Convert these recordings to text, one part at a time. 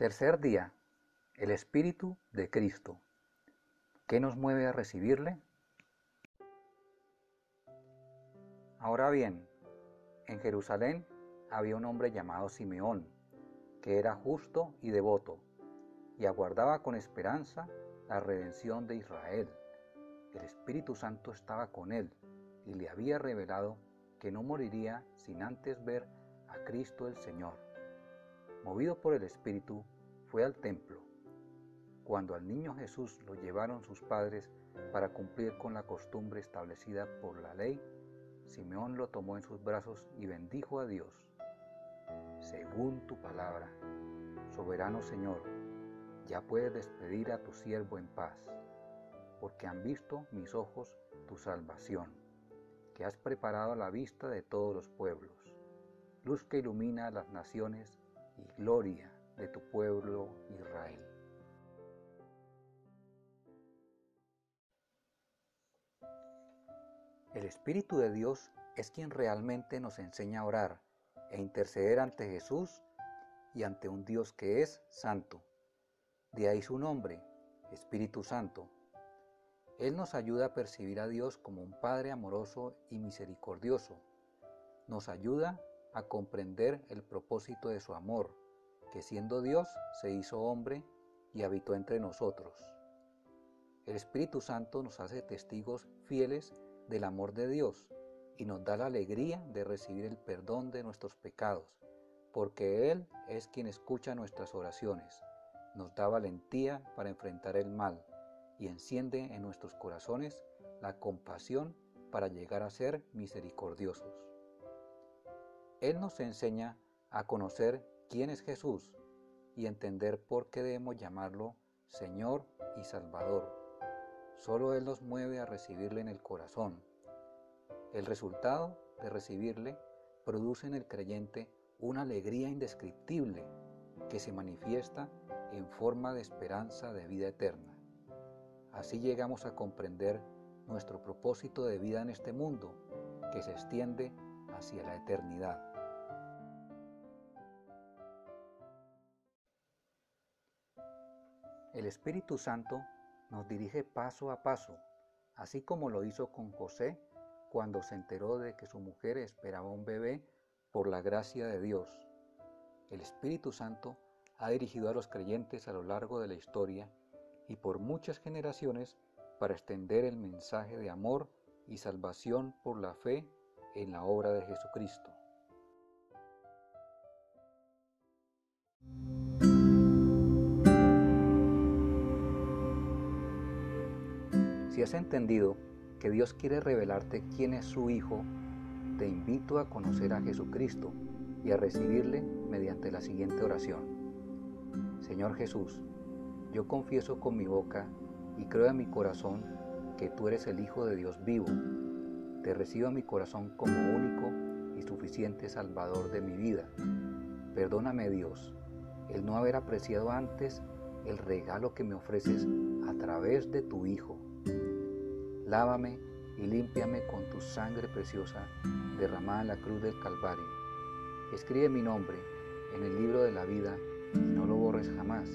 Tercer día, el Espíritu de Cristo. ¿Qué nos mueve a recibirle? Ahora bien, en Jerusalén había un hombre llamado Simeón, que era justo y devoto, y aguardaba con esperanza la redención de Israel. El Espíritu Santo estaba con él y le había revelado que no moriría sin antes ver a Cristo el Señor. Movido por el Espíritu, fue al templo. Cuando al niño Jesús lo llevaron sus padres para cumplir con la costumbre establecida por la ley, Simeón lo tomó en sus brazos y bendijo a Dios. Según tu palabra, soberano Señor, ya puedes despedir a tu siervo en paz, porque han visto mis ojos tu salvación, que has preparado a la vista de todos los pueblos, luz que ilumina a las naciones y gloria de tu pueblo Israel. El Espíritu de Dios es quien realmente nos enseña a orar e interceder ante Jesús y ante un Dios que es santo. De ahí su nombre, Espíritu Santo. Él nos ayuda a percibir a Dios como un Padre amoroso y misericordioso. Nos ayuda a comprender el propósito de su amor, que siendo Dios se hizo hombre y habitó entre nosotros. El Espíritu Santo nos hace testigos fieles del amor de Dios y nos da la alegría de recibir el perdón de nuestros pecados, porque Él es quien escucha nuestras oraciones, nos da valentía para enfrentar el mal y enciende en nuestros corazones la compasión para llegar a ser misericordiosos. Él nos enseña a conocer quién es Jesús y entender por qué debemos llamarlo Señor y Salvador. Solo Él nos mueve a recibirle en el corazón. El resultado de recibirle produce en el creyente una alegría indescriptible que se manifiesta en forma de esperanza de vida eterna. Así llegamos a comprender nuestro propósito de vida en este mundo, que se extiende hacia la eternidad. El Espíritu Santo nos dirige paso a paso, así como lo hizo con José cuando se enteró de que su mujer esperaba un bebé por la gracia de Dios. El Espíritu Santo ha dirigido a los creyentes a lo largo de la historia y por muchas generaciones para extender el mensaje de amor y salvación por la fe en la obra de Jesucristo. Si has entendido que Dios quiere revelarte quién es su Hijo, te invito a conocer a Jesucristo y a recibirle mediante la siguiente oración. Señor Jesús, yo confieso con mi boca y creo en mi corazón que tú eres el Hijo de Dios vivo. Te recibo en mi corazón como único y suficiente Salvador de mi vida. Perdóname Dios el no haber apreciado antes el regalo que me ofreces a través de tu Hijo Lávame y límpiame con tu sangre preciosa derramada en la cruz del Calvario. Escribe mi nombre en el libro de la vida y no lo borres jamás.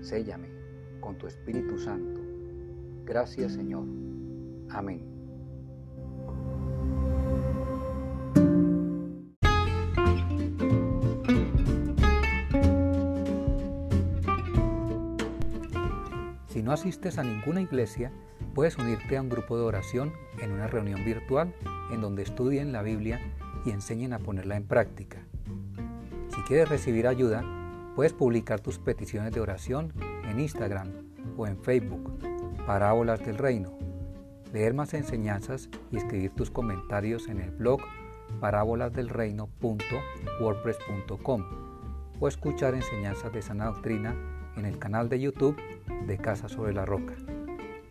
Séllame con tu Espíritu Santo. Gracias Señor. Amén. Si no asistes a ninguna iglesia, Puedes unirte a un grupo de oración en una reunión virtual en donde estudien la Biblia y enseñen a ponerla en práctica. Si quieres recibir ayuda, puedes publicar tus peticiones de oración en Instagram o en Facebook, Parábolas del Reino, leer más enseñanzas y escribir tus comentarios en el blog parábolasdelreino.wordpress.com o escuchar enseñanzas de sana doctrina en el canal de YouTube de Casa sobre la Roca.